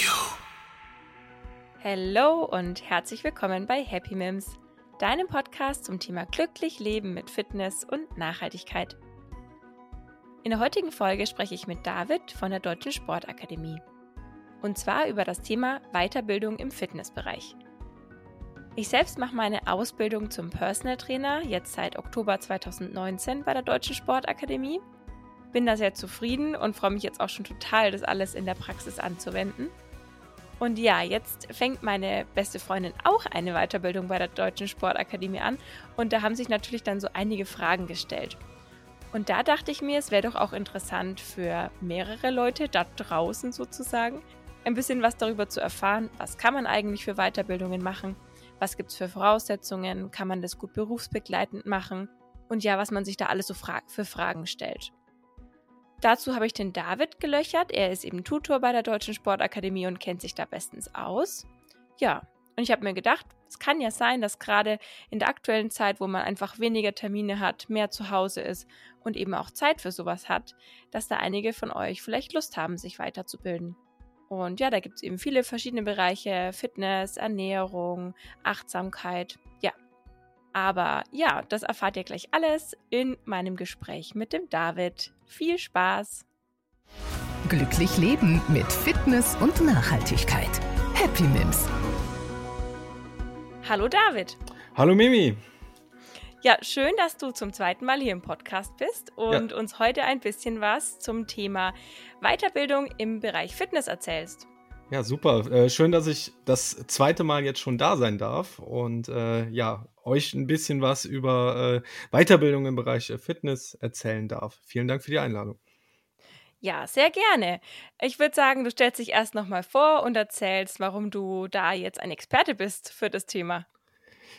you. Hallo und herzlich willkommen bei Happy Mims, deinem Podcast zum Thema glücklich leben mit Fitness und Nachhaltigkeit. In der heutigen Folge spreche ich mit David von der Deutschen Sportakademie. Und zwar über das Thema Weiterbildung im Fitnessbereich. Ich selbst mache meine Ausbildung zum Personal Trainer jetzt seit Oktober 2019 bei der Deutschen Sportakademie bin da sehr zufrieden und freue mich jetzt auch schon total, das alles in der Praxis anzuwenden. Und ja, jetzt fängt meine beste Freundin auch eine Weiterbildung bei der Deutschen Sportakademie an. Und da haben sich natürlich dann so einige Fragen gestellt. Und da dachte ich mir, es wäre doch auch interessant für mehrere Leute da draußen sozusagen, ein bisschen was darüber zu erfahren, was kann man eigentlich für Weiterbildungen machen, was gibt es für Voraussetzungen, kann man das gut berufsbegleitend machen? Und ja, was man sich da alles so fra für Fragen stellt. Dazu habe ich den David gelöchert. Er ist eben Tutor bei der Deutschen Sportakademie und kennt sich da bestens aus. Ja, und ich habe mir gedacht, es kann ja sein, dass gerade in der aktuellen Zeit, wo man einfach weniger Termine hat, mehr zu Hause ist und eben auch Zeit für sowas hat, dass da einige von euch vielleicht Lust haben, sich weiterzubilden. Und ja, da gibt es eben viele verschiedene Bereiche, Fitness, Ernährung, Achtsamkeit. Ja, aber ja, das erfahrt ihr gleich alles in meinem Gespräch mit dem David. Viel Spaß! Glücklich leben mit Fitness und Nachhaltigkeit. Happy Mims. Hallo David. Hallo Mimi. Ja, schön, dass du zum zweiten Mal hier im Podcast bist und ja. uns heute ein bisschen was zum Thema Weiterbildung im Bereich Fitness erzählst. Ja, super. Äh, schön, dass ich das zweite Mal jetzt schon da sein darf und äh, ja, euch ein bisschen was über äh, Weiterbildung im Bereich äh, Fitness erzählen darf. Vielen Dank für die Einladung. Ja, sehr gerne. Ich würde sagen, du stellst dich erst nochmal vor und erzählst, warum du da jetzt ein Experte bist für das Thema.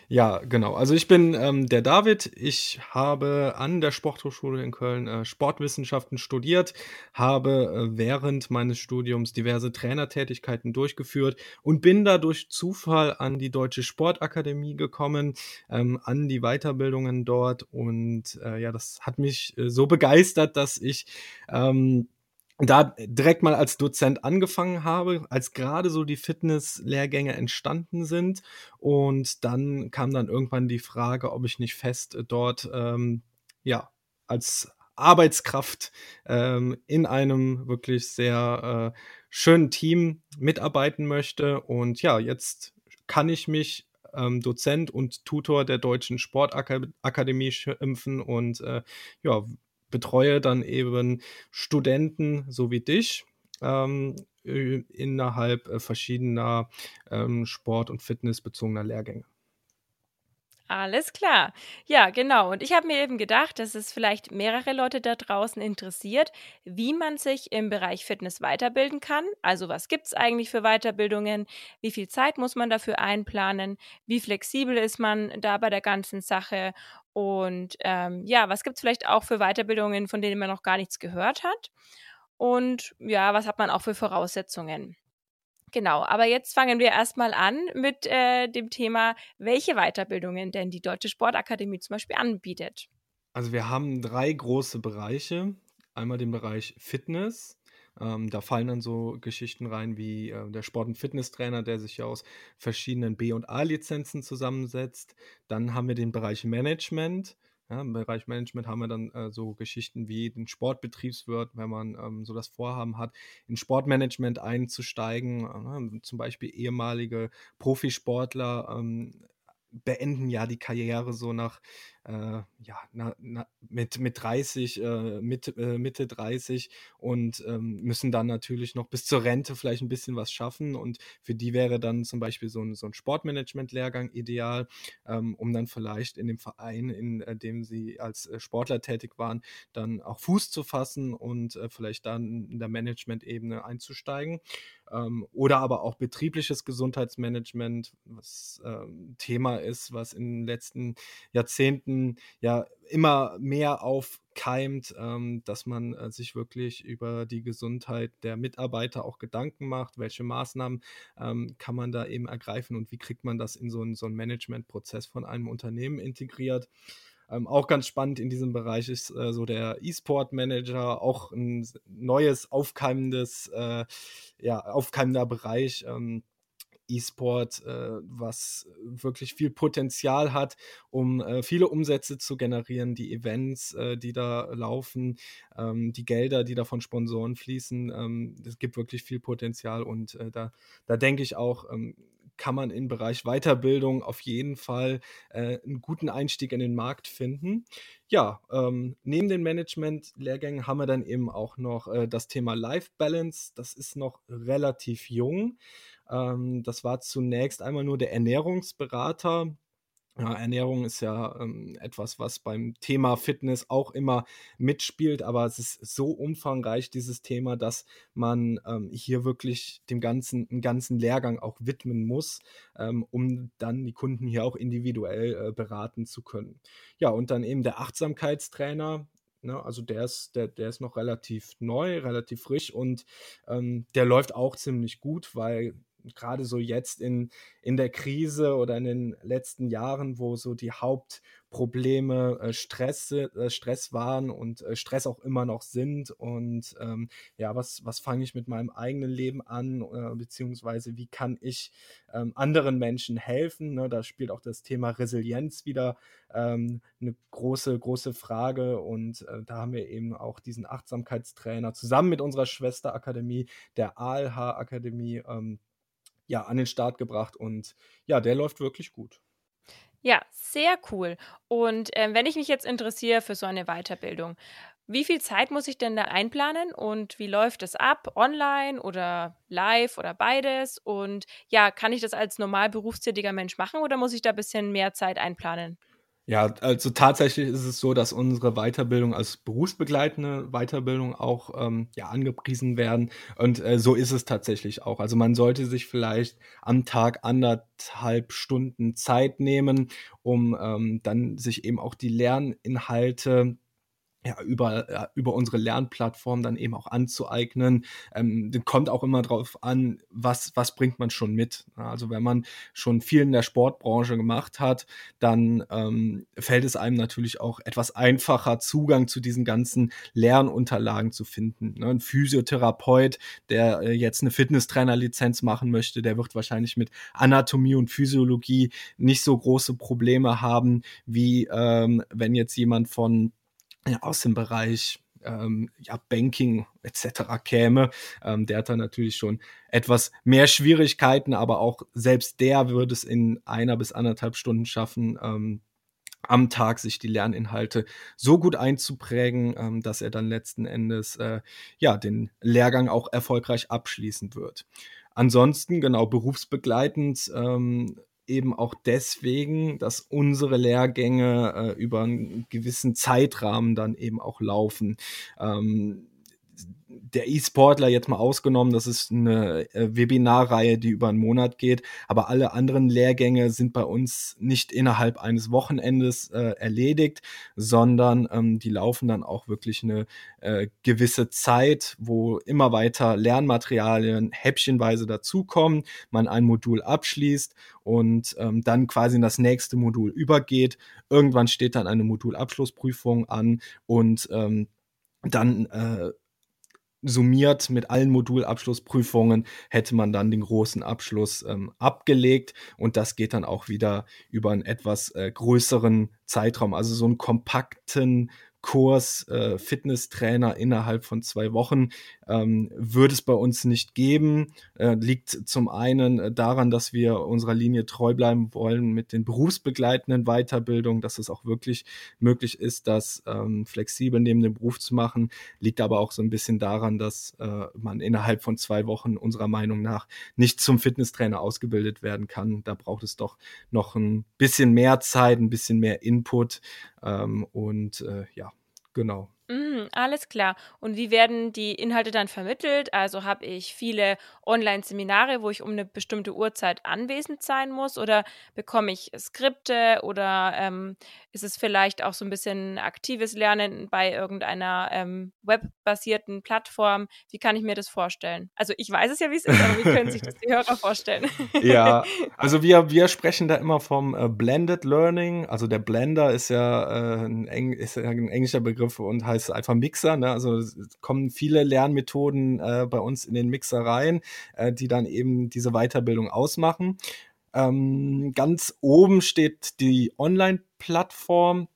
Ja, genau. Also ich bin ähm, der David. Ich habe an der Sporthochschule in Köln äh, Sportwissenschaften studiert, habe äh, während meines Studiums diverse Trainertätigkeiten durchgeführt und bin da durch Zufall an die Deutsche Sportakademie gekommen, ähm, an die Weiterbildungen dort. Und äh, ja, das hat mich äh, so begeistert, dass ich ähm, da direkt mal als Dozent angefangen habe, als gerade so die Fitness-Lehrgänge entstanden sind. Und dann kam dann irgendwann die Frage, ob ich nicht fest dort, ähm, ja, als Arbeitskraft ähm, in einem wirklich sehr äh, schönen Team mitarbeiten möchte. Und ja, jetzt kann ich mich ähm, Dozent und Tutor der Deutschen Sportakademie schimpfen und äh, ja, betreue dann eben Studenten so wie dich ähm, innerhalb äh, verschiedener ähm, Sport- und Fitnessbezogener Lehrgänge. Alles klar. Ja, genau. Und ich habe mir eben gedacht, dass es vielleicht mehrere Leute da draußen interessiert, wie man sich im Bereich Fitness weiterbilden kann. Also was gibt es eigentlich für Weiterbildungen? Wie viel Zeit muss man dafür einplanen? Wie flexibel ist man da bei der ganzen Sache? Und ähm, ja, was gibt es vielleicht auch für Weiterbildungen, von denen man noch gar nichts gehört hat? Und ja, was hat man auch für Voraussetzungen? Genau, aber jetzt fangen wir erstmal an mit äh, dem Thema, welche Weiterbildungen denn die Deutsche Sportakademie zum Beispiel anbietet. Also wir haben drei große Bereiche. Einmal den Bereich Fitness. Ähm, da fallen dann so Geschichten rein wie äh, der Sport- und Fitnesstrainer, der sich ja aus verschiedenen B- und A-Lizenzen zusammensetzt. Dann haben wir den Bereich Management. Ja, Im Bereich Management haben wir dann äh, so Geschichten wie den Sportbetriebswirt, wenn man ähm, so das Vorhaben hat, in Sportmanagement einzusteigen. Äh, zum Beispiel ehemalige Profisportler ähm, beenden ja die Karriere so nach äh, ja, na, na, mit, mit 30, äh, Mitte, äh, Mitte 30 und ähm, müssen dann natürlich noch bis zur Rente vielleicht ein bisschen was schaffen. Und für die wäre dann zum Beispiel so ein, so ein Sportmanagement-Lehrgang ideal, ähm, um dann vielleicht in dem Verein, in äh, dem sie als äh, Sportler tätig waren, dann auch Fuß zu fassen und äh, vielleicht dann in der Management-Ebene einzusteigen. Ähm, oder aber auch betriebliches Gesundheitsmanagement, was ähm, Thema ist, was in den letzten Jahrzehnten Leuten ja immer mehr aufkeimt, ähm, dass man äh, sich wirklich über die Gesundheit der Mitarbeiter auch Gedanken macht, welche Maßnahmen ähm, kann man da eben ergreifen und wie kriegt man das in so einen, so einen Managementprozess von einem Unternehmen integriert. Ähm, auch ganz spannend in diesem Bereich ist äh, so der E-Sport-Manager, auch ein neues, aufkeimendes, äh, ja, aufkeimender Bereich. Ähm, E-Sport, äh, was wirklich viel Potenzial hat, um äh, viele Umsätze zu generieren, die Events, äh, die da laufen, ähm, die Gelder, die da von Sponsoren fließen. Ähm, es gibt wirklich viel Potenzial und äh, da, da denke ich auch, ähm, kann man im Bereich Weiterbildung auf jeden Fall äh, einen guten Einstieg in den Markt finden. Ja, ähm, neben den Management-Lehrgängen haben wir dann eben auch noch äh, das Thema Life Balance. Das ist noch relativ jung. Ähm, das war zunächst einmal nur der Ernährungsberater ja, Ernährung ist ja ähm, etwas, was beim Thema Fitness auch immer mitspielt, aber es ist so umfangreich, dieses Thema, dass man ähm, hier wirklich dem ganzen, einen ganzen Lehrgang auch widmen muss, ähm, um dann die Kunden hier auch individuell äh, beraten zu können. Ja, und dann eben der Achtsamkeitstrainer, Ne, also der ist, der, der ist noch relativ neu, relativ frisch und ähm, der läuft auch ziemlich gut, weil gerade so jetzt in, in der Krise oder in den letzten Jahren, wo so die Hauptprobleme äh, Stress, äh, Stress waren und äh, Stress auch immer noch sind. Und ähm, ja, was, was fange ich mit meinem eigenen Leben an, äh, beziehungsweise wie kann ich ähm, anderen Menschen helfen? Ne? Da spielt auch das Thema Resilienz wieder ähm, eine große, große Frage. Und äh, da haben wir eben auch diesen Achtsamkeitstrainer zusammen mit unserer Schwesterakademie, der ALH-Akademie, ähm, ja, an den Start gebracht und ja, der läuft wirklich gut. Ja, sehr cool. Und äh, wenn ich mich jetzt interessiere für so eine Weiterbildung, wie viel Zeit muss ich denn da einplanen und wie läuft es ab? Online oder live oder beides? Und ja, kann ich das als normal berufstätiger Mensch machen oder muss ich da ein bisschen mehr Zeit einplanen? Ja, also tatsächlich ist es so, dass unsere Weiterbildung als berufsbegleitende Weiterbildung auch ähm, ja, angepriesen werden. Und äh, so ist es tatsächlich auch. Also man sollte sich vielleicht am Tag anderthalb Stunden Zeit nehmen, um ähm, dann sich eben auch die Lerninhalte ja, über, ja, über unsere Lernplattform dann eben auch anzueignen. Ähm, kommt auch immer darauf an, was, was bringt man schon mit. Also wenn man schon viel in der Sportbranche gemacht hat, dann ähm, fällt es einem natürlich auch etwas einfacher, Zugang zu diesen ganzen Lernunterlagen zu finden. Ne? Ein Physiotherapeut, der äh, jetzt eine Fitnesstrainerlizenz machen möchte, der wird wahrscheinlich mit Anatomie und Physiologie nicht so große Probleme haben, wie ähm, wenn jetzt jemand von aus dem Bereich ähm, ja, Banking etc. käme. Ähm, der hat dann natürlich schon etwas mehr Schwierigkeiten, aber auch selbst der würde es in einer bis anderthalb Stunden schaffen, ähm, am Tag sich die Lerninhalte so gut einzuprägen, ähm, dass er dann letzten Endes äh, ja den Lehrgang auch erfolgreich abschließen wird. Ansonsten genau berufsbegleitend ähm, eben auch deswegen, dass unsere Lehrgänge äh, über einen gewissen Zeitrahmen dann eben auch laufen. Ähm, der E-Sportler jetzt mal ausgenommen, das ist eine äh, Webinarreihe, die über einen Monat geht, aber alle anderen Lehrgänge sind bei uns nicht innerhalb eines Wochenendes äh, erledigt, sondern ähm, die laufen dann auch wirklich eine äh, gewisse Zeit, wo immer weiter Lernmaterialien häppchenweise dazukommen, man ein Modul abschließt und ähm, dann quasi in das nächste Modul übergeht. Irgendwann steht dann eine Modulabschlussprüfung an und ähm, dann äh, summiert mit allen Modulabschlussprüfungen hätte man dann den großen Abschluss ähm, abgelegt. Und das geht dann auch wieder über einen etwas äh, größeren Zeitraum, also so einen kompakten Kurs äh, Fitnesstrainer innerhalb von zwei Wochen ähm, würde es bei uns nicht geben. Äh, liegt zum einen äh, daran, dass wir unserer Linie treu bleiben wollen mit den berufsbegleitenden Weiterbildungen, dass es auch wirklich möglich ist, das ähm, flexibel neben dem Beruf zu machen. Liegt aber auch so ein bisschen daran, dass äh, man innerhalb von zwei Wochen unserer Meinung nach nicht zum Fitnesstrainer ausgebildet werden kann. Da braucht es doch noch ein bisschen mehr Zeit, ein bisschen mehr Input. Ähm, und äh, ja, genau. Mhm, alles klar. Und wie werden die Inhalte dann vermittelt? Also habe ich viele Online-Seminare, wo ich um eine bestimmte Uhrzeit anwesend sein muss? Oder bekomme ich Skripte? Oder ähm, ist es vielleicht auch so ein bisschen aktives Lernen bei irgendeiner ähm, webbasierten Plattform? Wie kann ich mir das vorstellen? Also ich weiß es ja, wie es ist, aber wie können sich das die Hörer vorstellen? Ja, also wir, wir sprechen da immer vom äh, Blended Learning. Also der Blender ist ja, äh, ein, Eng, ist ja ein englischer Begriff und heißt heißt einfach Mixer. Ne? Also kommen viele Lernmethoden äh, bei uns in den Mixer rein, äh, die dann eben diese Weiterbildung ausmachen. Ähm, ganz oben steht die Online-Plattform,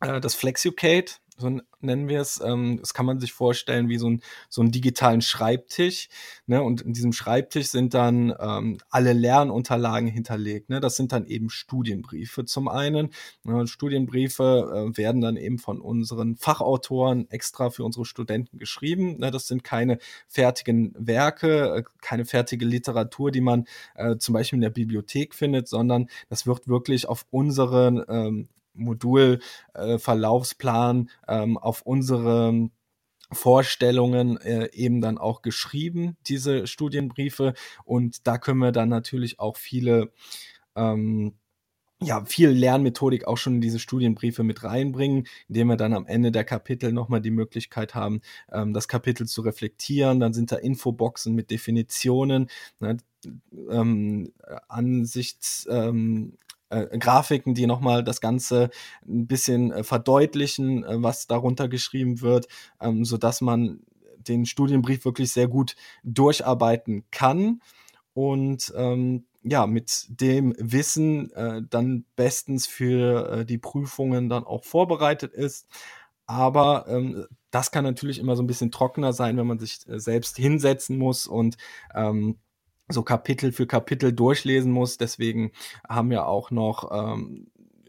äh, das FlexUcate so nennen wir es. Ähm, das kann man sich vorstellen wie so, ein, so einen digitalen Schreibtisch. Ne? Und in diesem Schreibtisch sind dann ähm, alle Lernunterlagen hinterlegt. Ne? Das sind dann eben Studienbriefe zum einen. Ne? Studienbriefe äh, werden dann eben von unseren Fachautoren extra für unsere Studenten geschrieben. Ne? Das sind keine fertigen Werke, äh, keine fertige Literatur, die man äh, zum Beispiel in der Bibliothek findet, sondern das wird wirklich auf unseren ähm, Modulverlaufsplan äh, ähm, auf unsere Vorstellungen äh, eben dann auch geschrieben, diese Studienbriefe. Und da können wir dann natürlich auch viele ähm, ja, viel Lernmethodik auch schon in diese Studienbriefe mit reinbringen, indem wir dann am Ende der Kapitel nochmal die Möglichkeit haben, ähm, das Kapitel zu reflektieren. Dann sind da Infoboxen mit Definitionen, ne, ähm, Ansichts, ähm, äh, Grafiken, die nochmal das Ganze ein bisschen äh, verdeutlichen, äh, was darunter geschrieben wird, ähm, sodass man den Studienbrief wirklich sehr gut durcharbeiten kann und ähm, ja, mit dem Wissen dann bestens für die Prüfungen dann auch vorbereitet ist. Aber ähm, das kann natürlich immer so ein bisschen trockener sein, wenn man sich selbst hinsetzen muss und ähm, so Kapitel für Kapitel durchlesen muss. Deswegen haben wir auch noch ähm,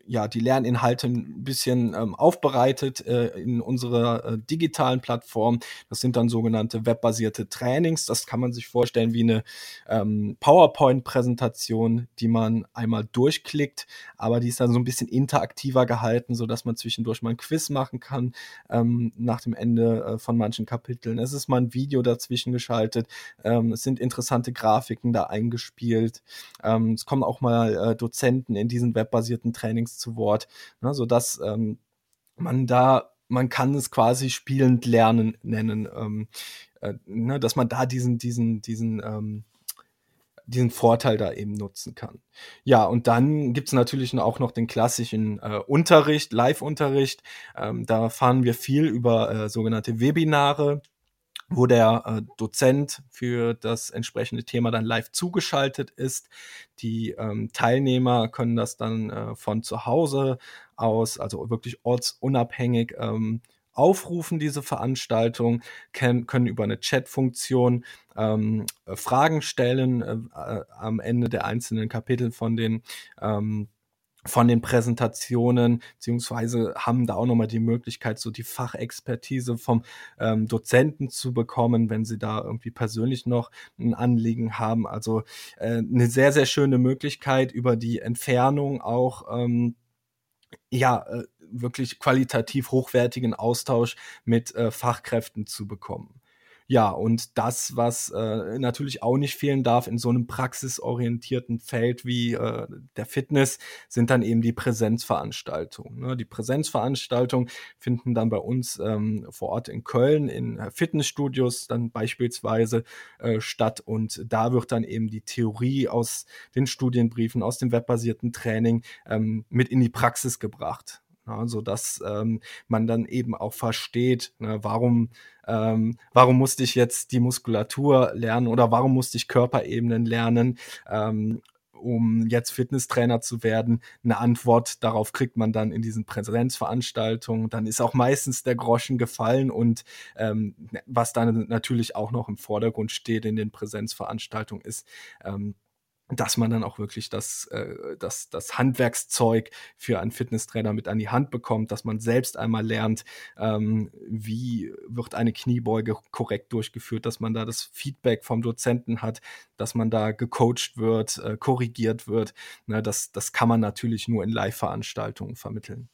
ja, die Lerninhalte ein bisschen ähm, aufbereitet äh, in unserer äh, digitalen Plattform. Das sind dann sogenannte webbasierte Trainings. Das kann man sich vorstellen wie eine ähm, PowerPoint-Präsentation, die man einmal durchklickt, aber die ist dann so ein bisschen interaktiver gehalten, so dass man zwischendurch mal ein Quiz machen kann ähm, nach dem Ende äh, von manchen Kapiteln. Es ist mal ein Video dazwischen geschaltet. Ähm, es sind interessante Grafiken da eingespielt. Ähm, es kommen auch mal äh, Dozenten in diesen webbasierten Trainings zu Wort, ne, sodass ähm, man da, man kann es quasi spielend lernen nennen, ähm, äh, ne, dass man da diesen, diesen, diesen, ähm, diesen Vorteil da eben nutzen kann. Ja, und dann gibt es natürlich auch noch den klassischen äh, Unterricht, Live-Unterricht. Ähm, da fahren wir viel über äh, sogenannte Webinare wo der äh, Dozent für das entsprechende Thema dann live zugeschaltet ist. Die ähm, Teilnehmer können das dann äh, von zu Hause aus, also wirklich ortsunabhängig, ähm, aufrufen, diese Veranstaltung, können, können über eine Chat-Funktion ähm, Fragen stellen äh, äh, am Ende der einzelnen Kapitel von den ähm, von den Präsentationen, beziehungsweise haben da auch nochmal die Möglichkeit, so die Fachexpertise vom ähm, Dozenten zu bekommen, wenn sie da irgendwie persönlich noch ein Anliegen haben. Also äh, eine sehr, sehr schöne Möglichkeit, über die Entfernung auch ähm, ja, äh, wirklich qualitativ hochwertigen Austausch mit äh, Fachkräften zu bekommen. Ja, und das, was äh, natürlich auch nicht fehlen darf in so einem praxisorientierten Feld wie äh, der Fitness, sind dann eben die Präsenzveranstaltungen. Ne? Die Präsenzveranstaltungen finden dann bei uns ähm, vor Ort in Köln in äh, Fitnessstudios dann beispielsweise äh, statt und da wird dann eben die Theorie aus den Studienbriefen, aus dem webbasierten Training ähm, mit in die Praxis gebracht. Ja, so dass ähm, man dann eben auch versteht, ne, warum, ähm, warum musste ich jetzt die Muskulatur lernen oder warum musste ich Körperebenen lernen, ähm, um jetzt Fitnesstrainer zu werden. Eine Antwort darauf kriegt man dann in diesen Präsenzveranstaltungen. Dann ist auch meistens der Groschen gefallen und ähm, was dann natürlich auch noch im Vordergrund steht in den Präsenzveranstaltungen ist, ähm, dass man dann auch wirklich das, äh, das, das Handwerkszeug für einen Fitnesstrainer mit an die Hand bekommt, dass man selbst einmal lernt, ähm, wie wird eine Kniebeuge korrekt durchgeführt, dass man da das Feedback vom Dozenten hat, dass man da gecoacht wird, äh, korrigiert wird. Ne, das, das kann man natürlich nur in Live-Veranstaltungen vermitteln.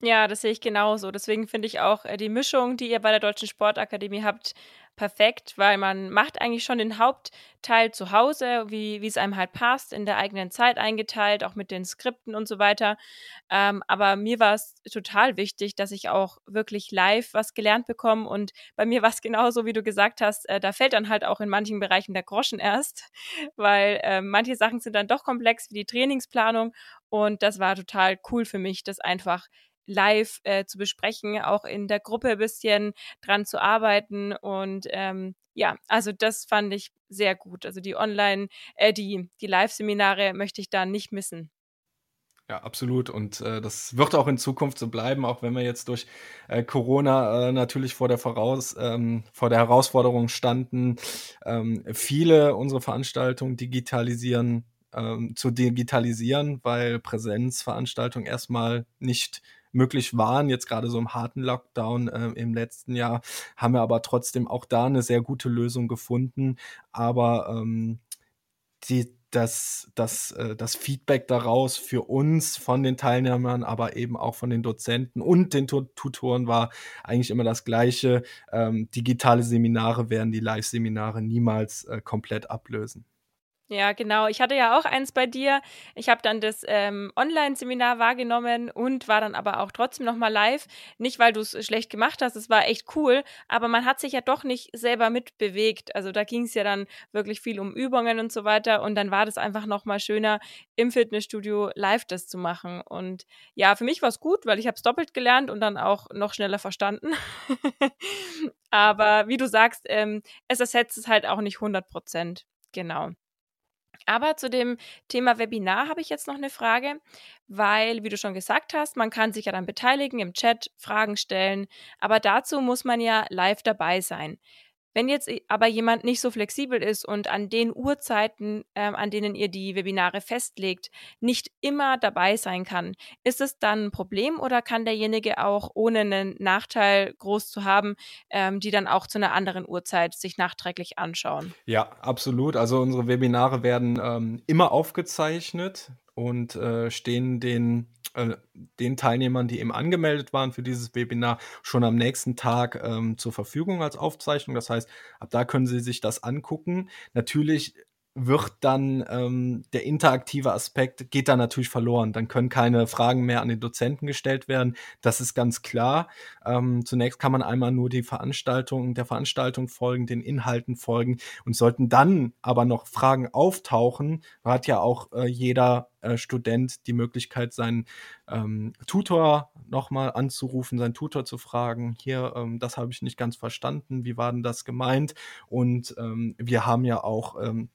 Ja, das sehe ich genauso. Deswegen finde ich auch äh, die Mischung, die ihr bei der Deutschen Sportakademie habt, perfekt, weil man macht eigentlich schon den Hauptteil zu Hause, wie wie es einem halt passt, in der eigenen Zeit eingeteilt, auch mit den Skripten und so weiter. Ähm, aber mir war es total wichtig, dass ich auch wirklich live was gelernt bekomme und bei mir war es genauso, wie du gesagt hast, äh, da fällt dann halt auch in manchen Bereichen der Groschen erst, weil, äh, manche Sachen sind dann doch komplex wie die Trainingsplanung und das war total cool für mich, das einfach live äh, zu besprechen, auch in der Gruppe ein bisschen dran zu arbeiten. Und ähm, ja, also das fand ich sehr gut. Also die Online, äh, die, die Live-Seminare möchte ich da nicht missen. Ja, absolut. Und äh, das wird auch in Zukunft so bleiben, auch wenn wir jetzt durch äh, Corona äh, natürlich vor der Voraus, ähm, vor der Herausforderung standen, ähm, viele unsere Veranstaltungen digitalisieren, ähm, zu digitalisieren, weil Präsenzveranstaltungen erstmal nicht möglich waren. Jetzt gerade so im harten Lockdown äh, im letzten Jahr haben wir aber trotzdem auch da eine sehr gute Lösung gefunden. Aber ähm, die, das, das, äh, das Feedback daraus für uns von den Teilnehmern, aber eben auch von den Dozenten und den Tutoren war eigentlich immer das Gleiche. Ähm, digitale Seminare werden die Live-Seminare niemals äh, komplett ablösen. Ja, genau. Ich hatte ja auch eins bei dir. Ich habe dann das ähm, Online-Seminar wahrgenommen und war dann aber auch trotzdem nochmal live. Nicht, weil du es schlecht gemacht hast, es war echt cool, aber man hat sich ja doch nicht selber mitbewegt. Also da ging es ja dann wirklich viel um Übungen und so weiter und dann war das einfach nochmal schöner, im Fitnessstudio live das zu machen. Und ja, für mich war es gut, weil ich habe es doppelt gelernt und dann auch noch schneller verstanden. aber wie du sagst, ähm, es ersetzt es halt auch nicht 100 Prozent. Genau. Aber zu dem Thema Webinar habe ich jetzt noch eine Frage, weil, wie du schon gesagt hast, man kann sich ja dann beteiligen im Chat, Fragen stellen, aber dazu muss man ja live dabei sein. Wenn jetzt aber jemand nicht so flexibel ist und an den Uhrzeiten, ähm, an denen ihr die Webinare festlegt, nicht immer dabei sein kann, ist es dann ein Problem oder kann derjenige auch ohne einen Nachteil groß zu haben, ähm, die dann auch zu einer anderen Uhrzeit sich nachträglich anschauen? Ja, absolut. Also unsere Webinare werden ähm, immer aufgezeichnet und äh, stehen den, äh, den Teilnehmern, die eben angemeldet waren für dieses Webinar, schon am nächsten Tag ähm, zur Verfügung als Aufzeichnung. Das heißt, ab da können Sie sich das angucken. Natürlich wird dann ähm, der interaktive Aspekt geht da natürlich verloren. Dann können keine Fragen mehr an den Dozenten gestellt werden. Das ist ganz klar. Ähm, zunächst kann man einmal nur die Veranstaltung, der Veranstaltung folgen, den Inhalten folgen und sollten dann aber noch Fragen auftauchen, hat ja auch äh, jeder äh, Student die Möglichkeit, seinen ähm, Tutor nochmal anzurufen, seinen Tutor zu fragen, hier, ähm, das habe ich nicht ganz verstanden, wie war denn das gemeint? Und ähm, wir haben ja auch ähm,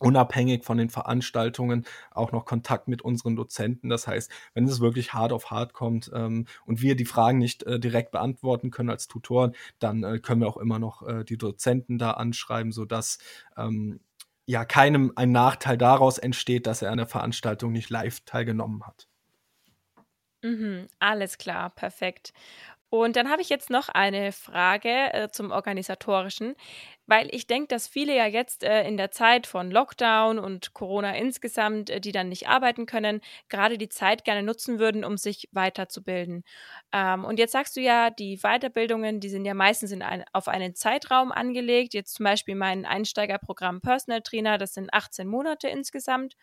unabhängig von den Veranstaltungen auch noch Kontakt mit unseren Dozenten. Das heißt, wenn es wirklich hart auf hart kommt ähm, und wir die Fragen nicht äh, direkt beantworten können als Tutoren, dann äh, können wir auch immer noch äh, die Dozenten da anschreiben, sodass ähm, ja keinem ein Nachteil daraus entsteht, dass er an der Veranstaltung nicht live teilgenommen hat. Mhm, alles klar, perfekt. Und dann habe ich jetzt noch eine Frage äh, zum Organisatorischen, weil ich denke, dass viele ja jetzt äh, in der Zeit von Lockdown und Corona insgesamt, äh, die dann nicht arbeiten können, gerade die Zeit gerne nutzen würden, um sich weiterzubilden. Ähm, und jetzt sagst du ja, die Weiterbildungen, die sind ja meistens in ein, auf einen Zeitraum angelegt. Jetzt zum Beispiel mein Einsteigerprogramm Personal Trainer, das sind 18 Monate insgesamt.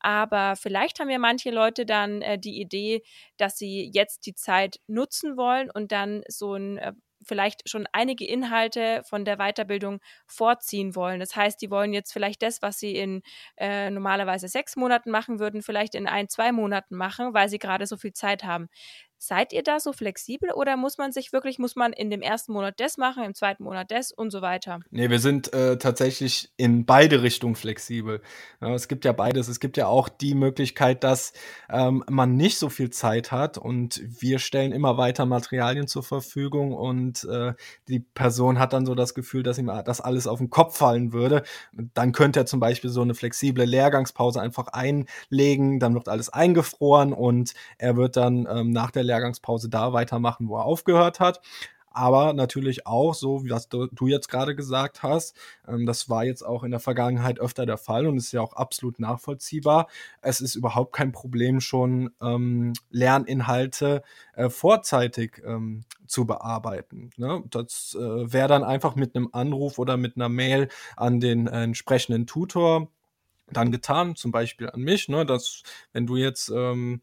Aber vielleicht haben ja manche Leute dann äh, die Idee, dass sie jetzt die Zeit nutzen wollen und dann so ein äh, vielleicht schon einige Inhalte von der Weiterbildung vorziehen wollen. Das heißt, die wollen jetzt vielleicht das, was sie in äh, normalerweise sechs Monaten machen würden, vielleicht in ein, zwei Monaten machen, weil sie gerade so viel Zeit haben. Seid ihr da so flexibel oder muss man sich wirklich, muss man in dem ersten Monat das machen, im zweiten Monat das und so weiter? Nee, wir sind äh, tatsächlich in beide Richtungen flexibel. Ja, es gibt ja beides. Es gibt ja auch die Möglichkeit, dass ähm, man nicht so viel Zeit hat und wir stellen immer weiter Materialien zur Verfügung und äh, die Person hat dann so das Gefühl, dass ihm das alles auf den Kopf fallen würde. Dann könnte er zum Beispiel so eine flexible Lehrgangspause einfach einlegen, dann wird alles eingefroren und er wird dann ähm, nach der Lehrgangspause da weitermachen, wo er aufgehört hat. aber natürlich auch, so wie das du, du jetzt gerade gesagt hast, ähm, das war jetzt auch in der Vergangenheit öfter der Fall und ist ja auch absolut nachvollziehbar. Es ist überhaupt kein Problem, schon ähm, Lerninhalte äh, vorzeitig ähm, zu bearbeiten. Ne? Das äh, wäre dann einfach mit einem Anruf oder mit einer Mail an den äh, entsprechenden Tutor dann getan, zum Beispiel an mich, ne, dass wenn du jetzt ähm,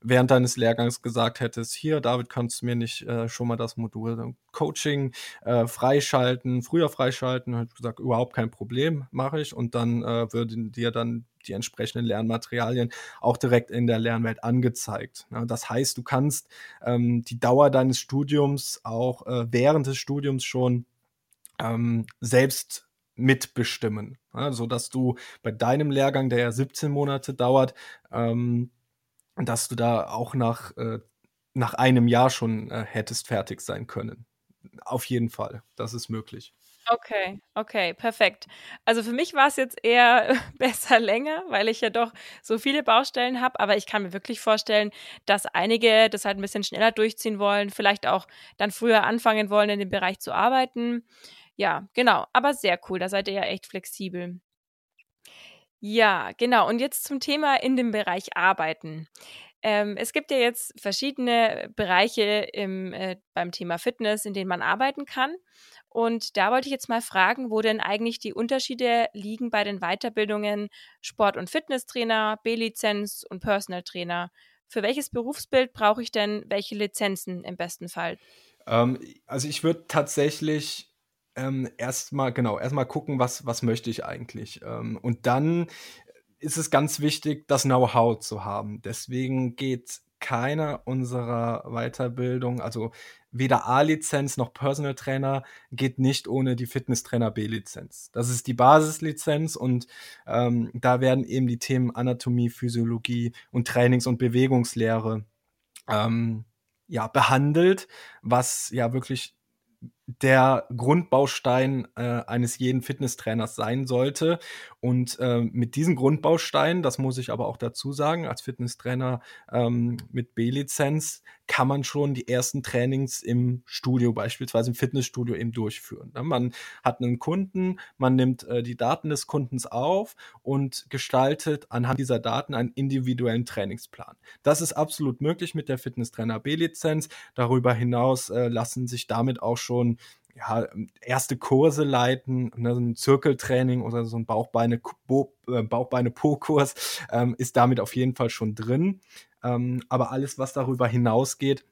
während deines Lehrgangs gesagt hättest, hier, David, kannst du mir nicht äh, schon mal das Modul Coaching äh, freischalten, früher freischalten, habe ich gesagt, überhaupt kein Problem, mache ich. Und dann äh, würden dir dann die entsprechenden Lernmaterialien auch direkt in der Lernwelt angezeigt. Ja, das heißt, du kannst ähm, die Dauer deines Studiums auch äh, während des Studiums schon ähm, selbst mitbestimmen, ja, so dass du bei deinem Lehrgang, der ja 17 Monate dauert, ähm, dass du da auch nach, äh, nach einem Jahr schon äh, hättest fertig sein können. Auf jeden Fall, das ist möglich. Okay, okay, perfekt. Also für mich war es jetzt eher besser länger, weil ich ja doch so viele Baustellen habe, aber ich kann mir wirklich vorstellen, dass einige das halt ein bisschen schneller durchziehen wollen, vielleicht auch dann früher anfangen wollen, in dem Bereich zu arbeiten. Ja, genau, aber sehr cool, da seid ihr ja echt flexibel. Ja, genau. Und jetzt zum Thema in dem Bereich Arbeiten. Ähm, es gibt ja jetzt verschiedene Bereiche im, äh, beim Thema Fitness, in denen man arbeiten kann. Und da wollte ich jetzt mal fragen, wo denn eigentlich die Unterschiede liegen bei den Weiterbildungen Sport- und Fitnesstrainer, B-Lizenz und Personal Trainer. Für welches Berufsbild brauche ich denn welche Lizenzen im besten Fall? Ähm, also ich würde tatsächlich ähm, erstmal, genau, erstmal gucken, was, was möchte ich eigentlich. Ähm, und dann ist es ganz wichtig, das Know-how zu haben. Deswegen geht keiner unserer Weiterbildung, also weder A-Lizenz noch Personal Trainer, geht nicht ohne die Fitnesstrainer B-Lizenz. Das ist die Basislizenz und ähm, da werden eben die Themen Anatomie, Physiologie und Trainings- und Bewegungslehre ähm, ja, behandelt, was ja wirklich der Grundbaustein äh, eines jeden Fitnesstrainers sein sollte. Und äh, mit diesem Grundbaustein, das muss ich aber auch dazu sagen, als Fitnesstrainer ähm, mit B-Lizenz kann man schon die ersten Trainings im Studio, beispielsweise im Fitnessstudio, eben durchführen. Ne? Man hat einen Kunden, man nimmt äh, die Daten des Kundens auf und gestaltet anhand dieser Daten einen individuellen Trainingsplan. Das ist absolut möglich mit der Fitnesstrainer B-Lizenz. Darüber hinaus äh, lassen sich damit auch schon ja, erste Kurse leiten, ne, so ein Zirkeltraining oder so ein Bauchbeine, äh, Bauchbeine-Po-Kurs ähm, ist damit auf jeden Fall schon drin. Ähm, aber alles, was darüber hinausgeht,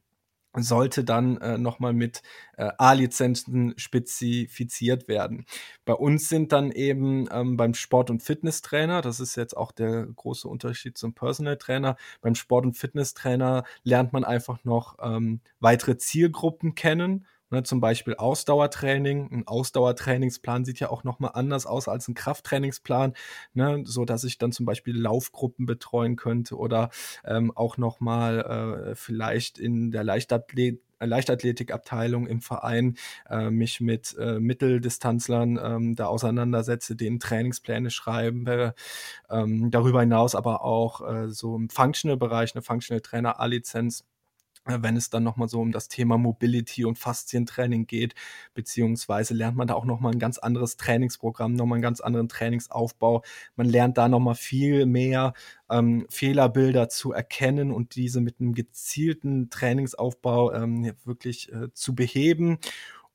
sollte dann äh, nochmal mit äh, A-Lizenzen spezifiziert werden. Bei uns sind dann eben ähm, beim Sport- und Fitnesstrainer, das ist jetzt auch der große Unterschied zum Personal Trainer, beim Sport- und Fitnesstrainer lernt man einfach noch ähm, weitere Zielgruppen kennen Ne, zum Beispiel Ausdauertraining. Ein Ausdauertrainingsplan sieht ja auch nochmal anders aus als ein Krafttrainingsplan, ne, so dass ich dann zum Beispiel Laufgruppen betreuen könnte oder ähm, auch nochmal äh, vielleicht in der Leichtathlet Leichtathletikabteilung im Verein äh, mich mit äh, Mitteldistanzlern ähm, da auseinandersetze, denen Trainingspläne schreiben, äh, ähm, darüber hinaus aber auch äh, so im Functional-Bereich, eine Functional Trainer A-Lizenz äh, wenn es dann nochmal so um das Thema Mobility und Faszientraining geht, beziehungsweise lernt man da auch nochmal ein ganz anderes Trainingsprogramm, nochmal einen ganz anderen Trainingsaufbau. Man lernt da nochmal viel mehr ähm, Fehlerbilder zu erkennen und diese mit einem gezielten Trainingsaufbau ähm, wirklich äh, zu beheben.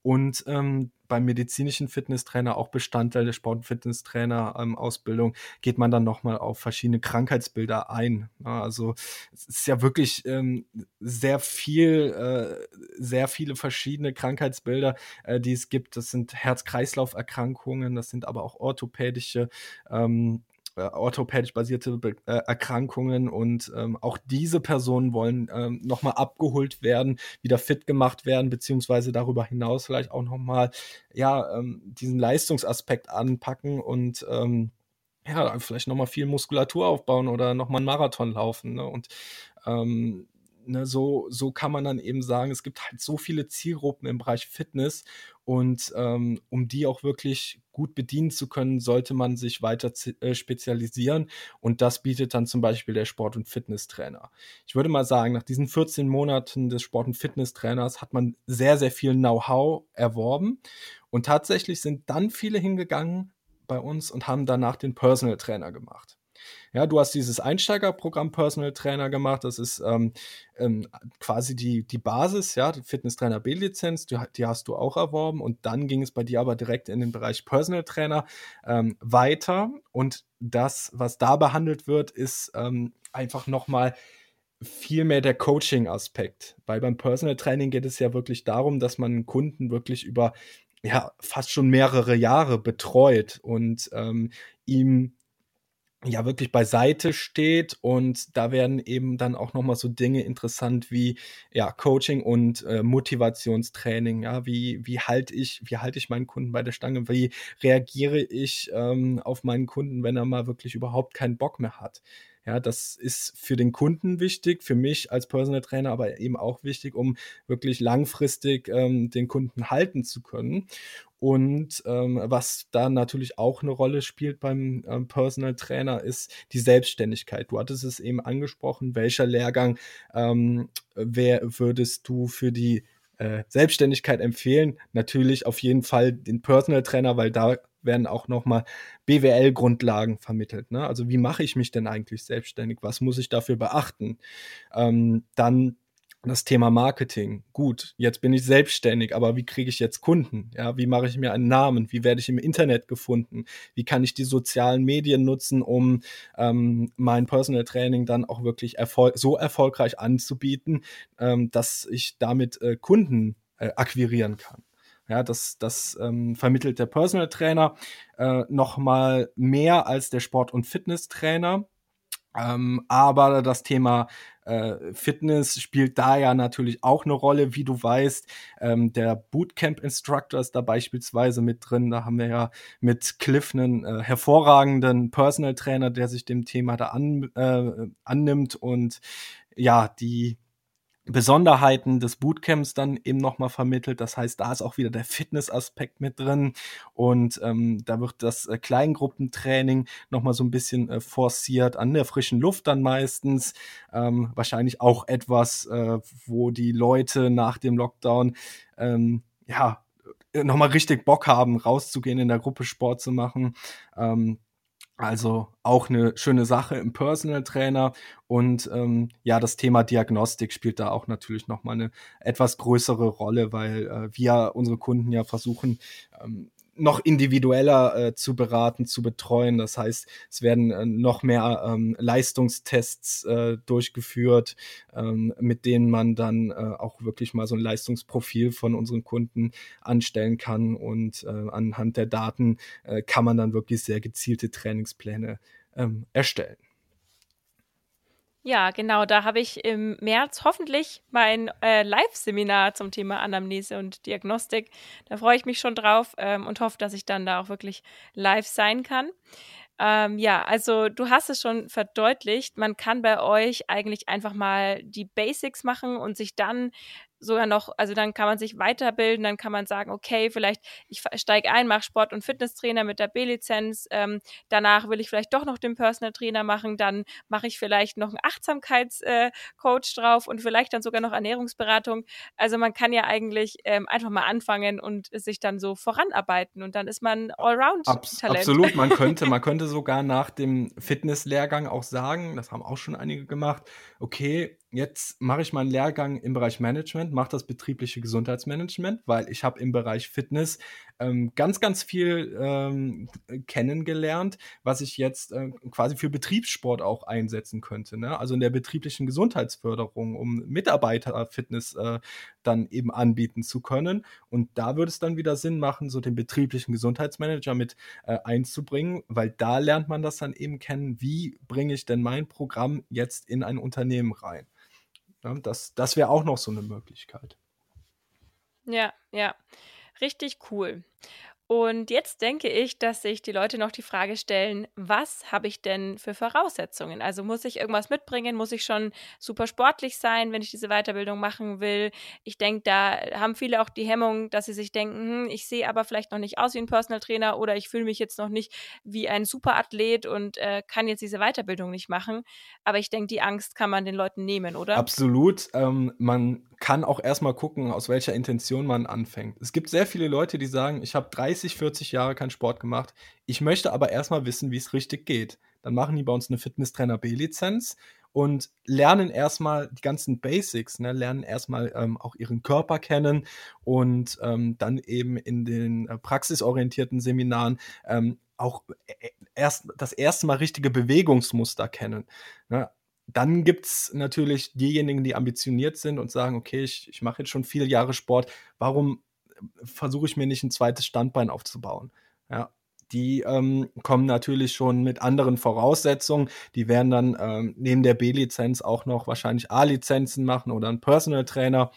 Und ähm, beim medizinischen Fitnesstrainer, auch Bestandteil der Sport- und Fitnesstrainer-Ausbildung, geht man dann nochmal auf verschiedene Krankheitsbilder ein. Also es ist ja wirklich ähm, sehr viel, äh, sehr viele verschiedene Krankheitsbilder, äh, die es gibt. Das sind Herz-Kreislauf-Erkrankungen, das sind aber auch orthopädische ähm, äh, orthopädisch basierte Be äh, Erkrankungen und ähm, auch diese Personen wollen ähm, nochmal abgeholt werden, wieder fit gemacht werden, beziehungsweise darüber hinaus vielleicht auch nochmal ja, ähm, diesen Leistungsaspekt anpacken und ähm, ja, vielleicht nochmal viel Muskulatur aufbauen oder nochmal einen Marathon laufen. Ne? Und ähm, ne, so, so kann man dann eben sagen, es gibt halt so viele Zielgruppen im Bereich Fitness und ähm, um die auch wirklich gut bedienen zu können, sollte man sich weiter äh, spezialisieren. Und das bietet dann zum Beispiel der Sport- und Fitnesstrainer. Ich würde mal sagen, nach diesen 14 Monaten des Sport- und Fitnesstrainers hat man sehr, sehr viel Know-how erworben. Und tatsächlich sind dann viele hingegangen bei uns und haben danach den Personal Trainer gemacht. Ja, du hast dieses Einsteigerprogramm Personal Trainer gemacht. Das ist ähm, ähm, quasi die, die Basis, ja, die Fitnesstrainer B-Lizenz, die, die, hast du auch erworben. Und dann ging es bei dir aber direkt in den Bereich Personal Trainer ähm, weiter. Und das, was da behandelt wird, ist ähm, einfach nochmal viel mehr der Coaching-Aspekt. Weil beim Personal Training geht es ja wirklich darum, dass man Kunden wirklich über ja, fast schon mehrere Jahre betreut und ähm, ihm ja wirklich beiseite steht und da werden eben dann auch noch mal so Dinge interessant wie ja Coaching und äh, Motivationstraining ja wie wie halte ich wie halte ich meinen Kunden bei der Stange? Wie reagiere ich ähm, auf meinen Kunden wenn er mal wirklich überhaupt keinen Bock mehr hat ja, das ist für den Kunden wichtig, für mich als Personal Trainer aber eben auch wichtig, um wirklich langfristig ähm, den Kunden halten zu können. Und ähm, was da natürlich auch eine Rolle spielt beim ähm, Personal Trainer ist die Selbstständigkeit. Du hattest es eben angesprochen, welcher Lehrgang ähm, wer würdest du für die äh, Selbstständigkeit empfehlen? Natürlich auf jeden Fall den Personal Trainer, weil da werden auch nochmal BWL-Grundlagen vermittelt. Ne? Also wie mache ich mich denn eigentlich selbstständig? Was muss ich dafür beachten? Ähm, dann das Thema Marketing. Gut, jetzt bin ich selbstständig, aber wie kriege ich jetzt Kunden? Ja, wie mache ich mir einen Namen? Wie werde ich im Internet gefunden? Wie kann ich die sozialen Medien nutzen, um ähm, mein Personal Training dann auch wirklich erfol so erfolgreich anzubieten, ähm, dass ich damit äh, Kunden äh, akquirieren kann? Ja, das, das ähm, vermittelt der Personal Trainer äh, noch mal mehr als der Sport- und Fitnesstrainer. Ähm, aber das Thema äh, Fitness spielt da ja natürlich auch eine Rolle, wie du weißt. Ähm, der Bootcamp-Instructor ist da beispielsweise mit drin. Da haben wir ja mit Cliff einen äh, hervorragenden Personal Trainer, der sich dem Thema da an, äh, annimmt und ja, die Besonderheiten des Bootcamps dann eben nochmal vermittelt. Das heißt, da ist auch wieder der Fitness-Aspekt mit drin und ähm, da wird das äh, Kleingruppentraining nochmal so ein bisschen äh, forciert an der frischen Luft dann meistens. Ähm, wahrscheinlich auch etwas, äh, wo die Leute nach dem Lockdown ähm, ja nochmal richtig Bock haben, rauszugehen, in der Gruppe Sport zu machen. Ähm, also auch eine schöne Sache im Personal Trainer. Und ähm, ja, das Thema Diagnostik spielt da auch natürlich nochmal eine etwas größere Rolle, weil äh, wir unsere Kunden ja versuchen, ähm, noch individueller äh, zu beraten, zu betreuen. Das heißt, es werden äh, noch mehr ähm, Leistungstests äh, durchgeführt, ähm, mit denen man dann äh, auch wirklich mal so ein Leistungsprofil von unseren Kunden anstellen kann. Und äh, anhand der Daten äh, kann man dann wirklich sehr gezielte Trainingspläne ähm, erstellen. Ja, genau. Da habe ich im März hoffentlich mein äh, Live-Seminar zum Thema Anamnese und Diagnostik. Da freue ich mich schon drauf ähm, und hoffe, dass ich dann da auch wirklich live sein kann. Ähm, ja, also du hast es schon verdeutlicht. Man kann bei euch eigentlich einfach mal die Basics machen und sich dann sogar noch, also dann kann man sich weiterbilden, dann kann man sagen, okay, vielleicht ich steige ein, mache Sport- und Fitnesstrainer mit der B-Lizenz, ähm, danach will ich vielleicht doch noch den Personal Trainer machen, dann mache ich vielleicht noch einen Achtsamkeitscoach äh, drauf und vielleicht dann sogar noch Ernährungsberatung. Also man kann ja eigentlich ähm, einfach mal anfangen und sich dann so voranarbeiten und dann ist man Allround-Talent. Abs absolut, man könnte, man könnte sogar nach dem Fitnesslehrgang auch sagen, das haben auch schon einige gemacht, okay, jetzt mache ich meinen Lehrgang im Bereich Management, mache das betriebliche Gesundheitsmanagement, weil ich habe im Bereich Fitness ähm, ganz, ganz viel ähm, kennengelernt, was ich jetzt äh, quasi für Betriebssport auch einsetzen könnte. Ne? Also in der betrieblichen Gesundheitsförderung, um Mitarbeiterfitness äh, dann eben anbieten zu können. Und da würde es dann wieder Sinn machen, so den betrieblichen Gesundheitsmanager mit äh, einzubringen, weil da lernt man das dann eben kennen, wie bringe ich denn mein Programm jetzt in ein Unternehmen rein. Ja, das das wäre auch noch so eine Möglichkeit. Ja, ja. Richtig cool. Und jetzt denke ich, dass sich die Leute noch die Frage stellen, was habe ich denn für Voraussetzungen? Also muss ich irgendwas mitbringen? Muss ich schon super sportlich sein, wenn ich diese Weiterbildung machen will? Ich denke, da haben viele auch die Hemmung, dass sie sich denken, hm, ich sehe aber vielleicht noch nicht aus wie ein Personal Trainer oder ich fühle mich jetzt noch nicht wie ein Superathlet und äh, kann jetzt diese Weiterbildung nicht machen. Aber ich denke, die Angst kann man den Leuten nehmen, oder? Absolut. Ähm, man kann auch erstmal gucken, aus welcher Intention man anfängt. Es gibt sehr viele Leute, die sagen, ich habe 30, 40 Jahre keinen Sport gemacht. Ich möchte aber erstmal wissen, wie es richtig geht. Dann machen die bei uns eine Fitnesstrainer B-Lizenz und lernen erstmal die ganzen Basics, ne? lernen erstmal ähm, auch ihren Körper kennen und ähm, dann eben in den äh, praxisorientierten Seminaren ähm, auch äh, erst das erste Mal richtige Bewegungsmuster kennen. Ne? Dann gibt es natürlich diejenigen, die ambitioniert sind und sagen, okay, ich, ich mache jetzt schon viele Jahre Sport, warum versuche ich mir nicht ein zweites Standbein aufzubauen? Ja, die ähm, kommen natürlich schon mit anderen Voraussetzungen. Die werden dann ähm, neben der B-Lizenz auch noch wahrscheinlich A-Lizenzen machen oder einen Personal Trainer.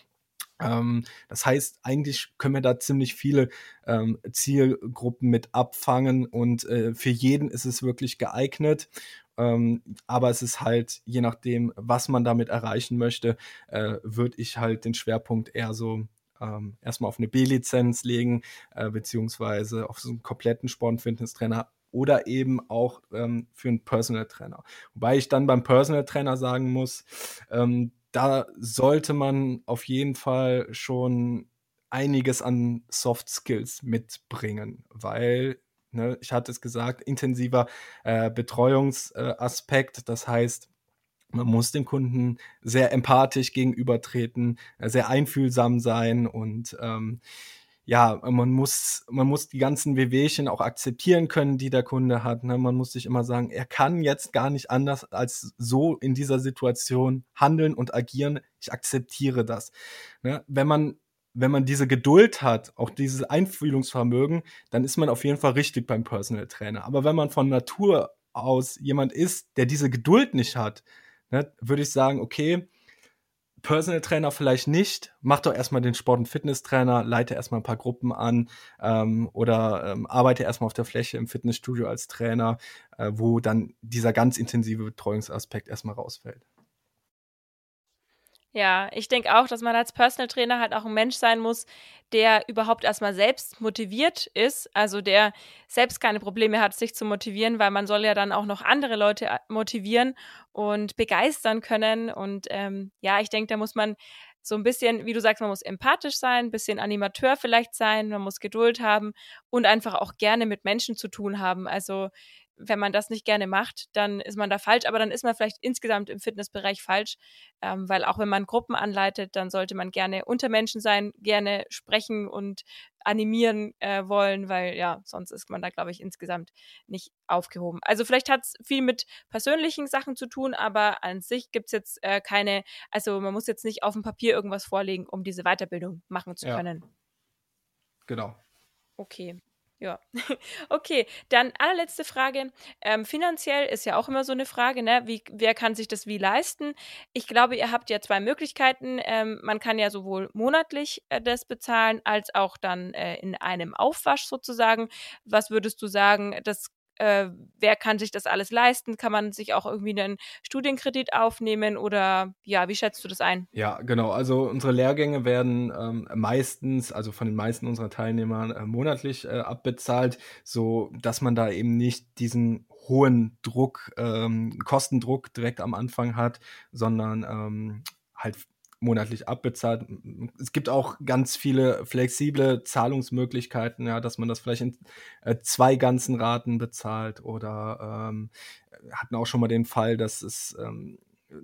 Ähm, das heißt, eigentlich können wir da ziemlich viele ähm, Zielgruppen mit abfangen und äh, für jeden ist es wirklich geeignet. Ähm, aber es ist halt, je nachdem, was man damit erreichen möchte, äh, würde ich halt den Schwerpunkt eher so ähm, erstmal auf eine B-Lizenz legen, äh, beziehungsweise auf so einen kompletten Sport- und Fitnesstrainer oder eben auch ähm, für einen Personal Trainer. Wobei ich dann beim Personal Trainer sagen muss, ähm, da sollte man auf jeden Fall schon einiges an Soft Skills mitbringen, weil Ne, ich hatte es gesagt, intensiver äh, Betreuungsaspekt. Das heißt, man muss dem Kunden sehr empathisch gegenübertreten, äh, sehr einfühlsam sein und ähm, ja, man muss, man muss die ganzen Wehwehchen auch akzeptieren können, die der Kunde hat. Ne? Man muss sich immer sagen, er kann jetzt gar nicht anders als so in dieser Situation handeln und agieren. Ich akzeptiere das. Ne? Wenn man wenn man diese Geduld hat, auch dieses Einfühlungsvermögen, dann ist man auf jeden Fall richtig beim Personal Trainer. Aber wenn man von Natur aus jemand ist, der diese Geduld nicht hat, ne, würde ich sagen, okay, Personal Trainer vielleicht nicht, mach doch erstmal den Sport- und Fitnesstrainer, leite erstmal ein paar Gruppen an ähm, oder ähm, arbeite erstmal auf der Fläche im Fitnessstudio als Trainer, äh, wo dann dieser ganz intensive Betreuungsaspekt erstmal rausfällt. Ja, ich denke auch, dass man als Personal Trainer halt auch ein Mensch sein muss, der überhaupt erstmal selbst motiviert ist, also der selbst keine Probleme hat, sich zu motivieren, weil man soll ja dann auch noch andere Leute äh, motivieren und begeistern können. Und ähm, ja, ich denke, da muss man so ein bisschen, wie du sagst, man muss empathisch sein, ein bisschen Animateur vielleicht sein, man muss Geduld haben und einfach auch gerne mit Menschen zu tun haben. Also wenn man das nicht gerne macht, dann ist man da falsch, aber dann ist man vielleicht insgesamt im Fitnessbereich falsch, ähm, weil auch wenn man Gruppen anleitet, dann sollte man gerne unter Menschen sein, gerne sprechen und animieren äh, wollen, weil ja, sonst ist man da, glaube ich, insgesamt nicht aufgehoben. Also vielleicht hat es viel mit persönlichen Sachen zu tun, aber an sich gibt es jetzt äh, keine, also man muss jetzt nicht auf dem Papier irgendwas vorlegen, um diese Weiterbildung machen zu können. Ja. Genau. Okay. Ja, okay. Dann allerletzte Frage. Ähm, finanziell ist ja auch immer so eine Frage, ne? Wie, wer kann sich das wie leisten? Ich glaube, ihr habt ja zwei Möglichkeiten. Ähm, man kann ja sowohl monatlich äh, das bezahlen, als auch dann äh, in einem Aufwasch sozusagen. Was würdest du sagen, das äh, wer kann sich das alles leisten? Kann man sich auch irgendwie einen Studienkredit aufnehmen oder ja, wie schätzt du das ein? Ja, genau. Also unsere Lehrgänge werden ähm, meistens, also von den meisten unserer Teilnehmer äh, monatlich äh, abbezahlt, so dass man da eben nicht diesen hohen Druck, ähm, Kostendruck direkt am Anfang hat, sondern ähm, halt monatlich abbezahlt. Es gibt auch ganz viele flexible Zahlungsmöglichkeiten, ja, dass man das vielleicht in äh, zwei ganzen Raten bezahlt oder ähm, hatten auch schon mal den Fall, dass es ähm,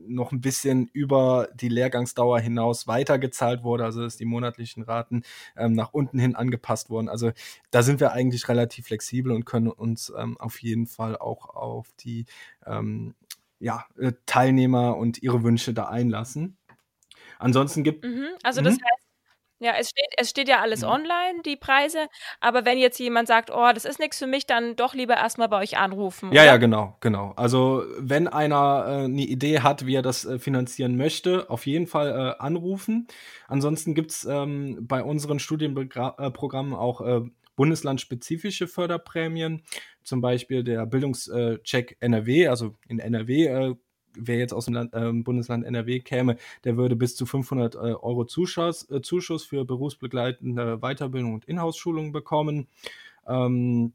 noch ein bisschen über die Lehrgangsdauer hinaus weitergezahlt wurde, also dass die monatlichen Raten ähm, nach unten hin angepasst wurden. Also da sind wir eigentlich relativ flexibel und können uns ähm, auf jeden Fall auch auf die ähm, ja, äh, Teilnehmer und ihre Wünsche da einlassen. Ansonsten gibt mhm, Also das mhm. heißt, ja, es steht, es steht ja alles mhm. online, die Preise. Aber wenn jetzt jemand sagt, oh, das ist nichts für mich, dann doch lieber erstmal bei euch anrufen. Ja, oder? ja, genau, genau. Also wenn einer äh, eine Idee hat, wie er das äh, finanzieren möchte, auf jeden Fall äh, anrufen. Ansonsten gibt es ähm, bei unseren Studienprogrammen auch äh, bundeslandspezifische Förderprämien, zum Beispiel der Bildungscheck NRW, also in NRW äh, wer jetzt aus dem Land, äh, Bundesland NRW käme, der würde bis zu 500 äh, Euro Zuschuss, äh, Zuschuss für berufsbegleitende Weiterbildung und Inhouse-Schulung bekommen. Ähm,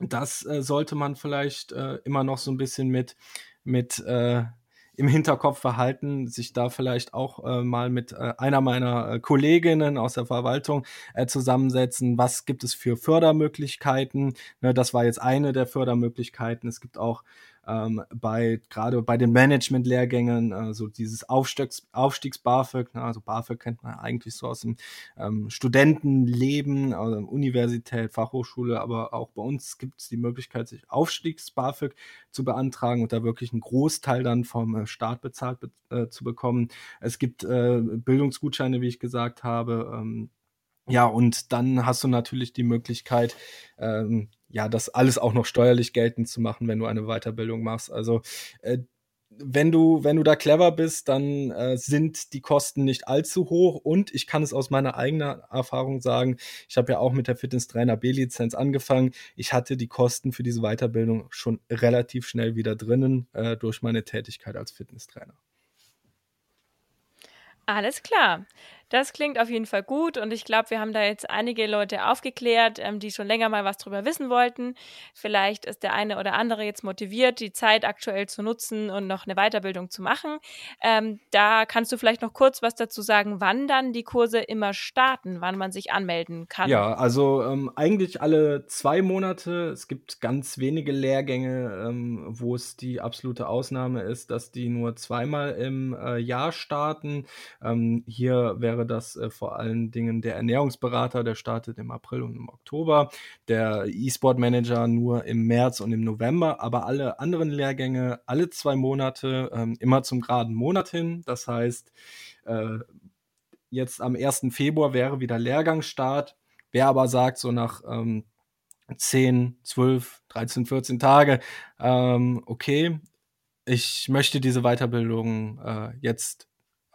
das äh, sollte man vielleicht äh, immer noch so ein bisschen mit, mit äh, im Hinterkopf verhalten, sich da vielleicht auch äh, mal mit äh, einer meiner äh, Kolleginnen aus der Verwaltung zusammensetzen. Was gibt es für Fördermöglichkeiten? Ne, das war jetzt eine der Fördermöglichkeiten. Es gibt auch ähm, bei gerade bei den Management-Lehrgängen, äh, so dieses Aufstiegs, Aufstiegs BAföG, ne, also BAföG kennt man eigentlich so aus dem ähm, Studentenleben, also Universität, Fachhochschule, aber auch bei uns gibt es die Möglichkeit, sich Aufstiegs BAföG zu beantragen und da wirklich einen Großteil dann vom äh, Staat bezahlt äh, zu bekommen. Es gibt äh, Bildungsgutscheine, wie ich gesagt habe. Ähm, ja, und dann hast du natürlich die Möglichkeit, ähm, ja, das alles auch noch steuerlich geltend zu machen, wenn du eine Weiterbildung machst. Also äh, wenn du, wenn du da clever bist, dann äh, sind die Kosten nicht allzu hoch. Und ich kann es aus meiner eigenen Erfahrung sagen, ich habe ja auch mit der Fitness-Trainer B-Lizenz angefangen. Ich hatte die Kosten für diese Weiterbildung schon relativ schnell wieder drinnen äh, durch meine Tätigkeit als Fitnesstrainer. Alles klar. Das klingt auf jeden Fall gut und ich glaube, wir haben da jetzt einige Leute aufgeklärt, ähm, die schon länger mal was drüber wissen wollten. Vielleicht ist der eine oder andere jetzt motiviert, die Zeit aktuell zu nutzen und noch eine Weiterbildung zu machen. Ähm, da kannst du vielleicht noch kurz was dazu sagen, wann dann die Kurse immer starten, wann man sich anmelden kann. Ja, also ähm, eigentlich alle zwei Monate. Es gibt ganz wenige Lehrgänge, ähm, wo es die absolute Ausnahme ist, dass die nur zweimal im äh, Jahr starten. Ähm, hier wäre wäre das äh, vor allen Dingen der Ernährungsberater, der startet im April und im Oktober, der E-Sport Manager nur im März und im November, aber alle anderen Lehrgänge alle zwei Monate, ähm, immer zum geraden Monat hin. Das heißt, äh, jetzt am 1. Februar wäre wieder Lehrgangsstart. Wer aber sagt, so nach ähm, 10, 12, 13, 14 Tage, ähm, okay, ich möchte diese Weiterbildung äh, jetzt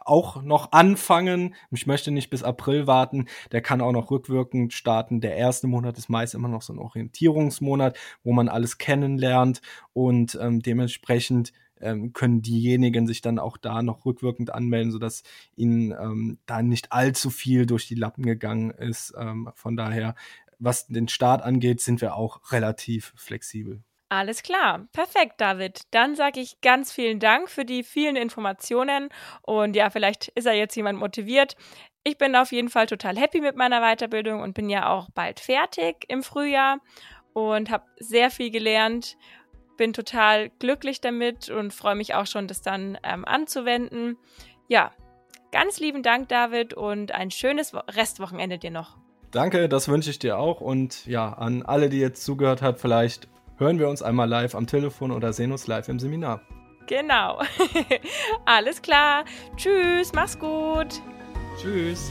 auch noch anfangen. Ich möchte nicht bis April warten. Der kann auch noch rückwirkend starten. Der erste Monat ist meist immer noch so ein Orientierungsmonat, wo man alles kennenlernt und ähm, dementsprechend ähm, können diejenigen sich dann auch da noch rückwirkend anmelden, sodass ihnen ähm, da nicht allzu viel durch die Lappen gegangen ist. Ähm, von daher, was den Start angeht, sind wir auch relativ flexibel. Alles klar, perfekt, David. Dann sage ich ganz vielen Dank für die vielen Informationen und ja, vielleicht ist er jetzt jemand motiviert. Ich bin auf jeden Fall total happy mit meiner Weiterbildung und bin ja auch bald fertig im Frühjahr und habe sehr viel gelernt. Bin total glücklich damit und freue mich auch schon, das dann ähm, anzuwenden. Ja, ganz lieben Dank, David, und ein schönes Restwochenende dir noch. Danke, das wünsche ich dir auch. Und ja, an alle, die jetzt zugehört hat, vielleicht hören wir uns einmal live am Telefon oder sehen uns live im Seminar. Genau. Alles klar. Tschüss, mach's gut. Tschüss.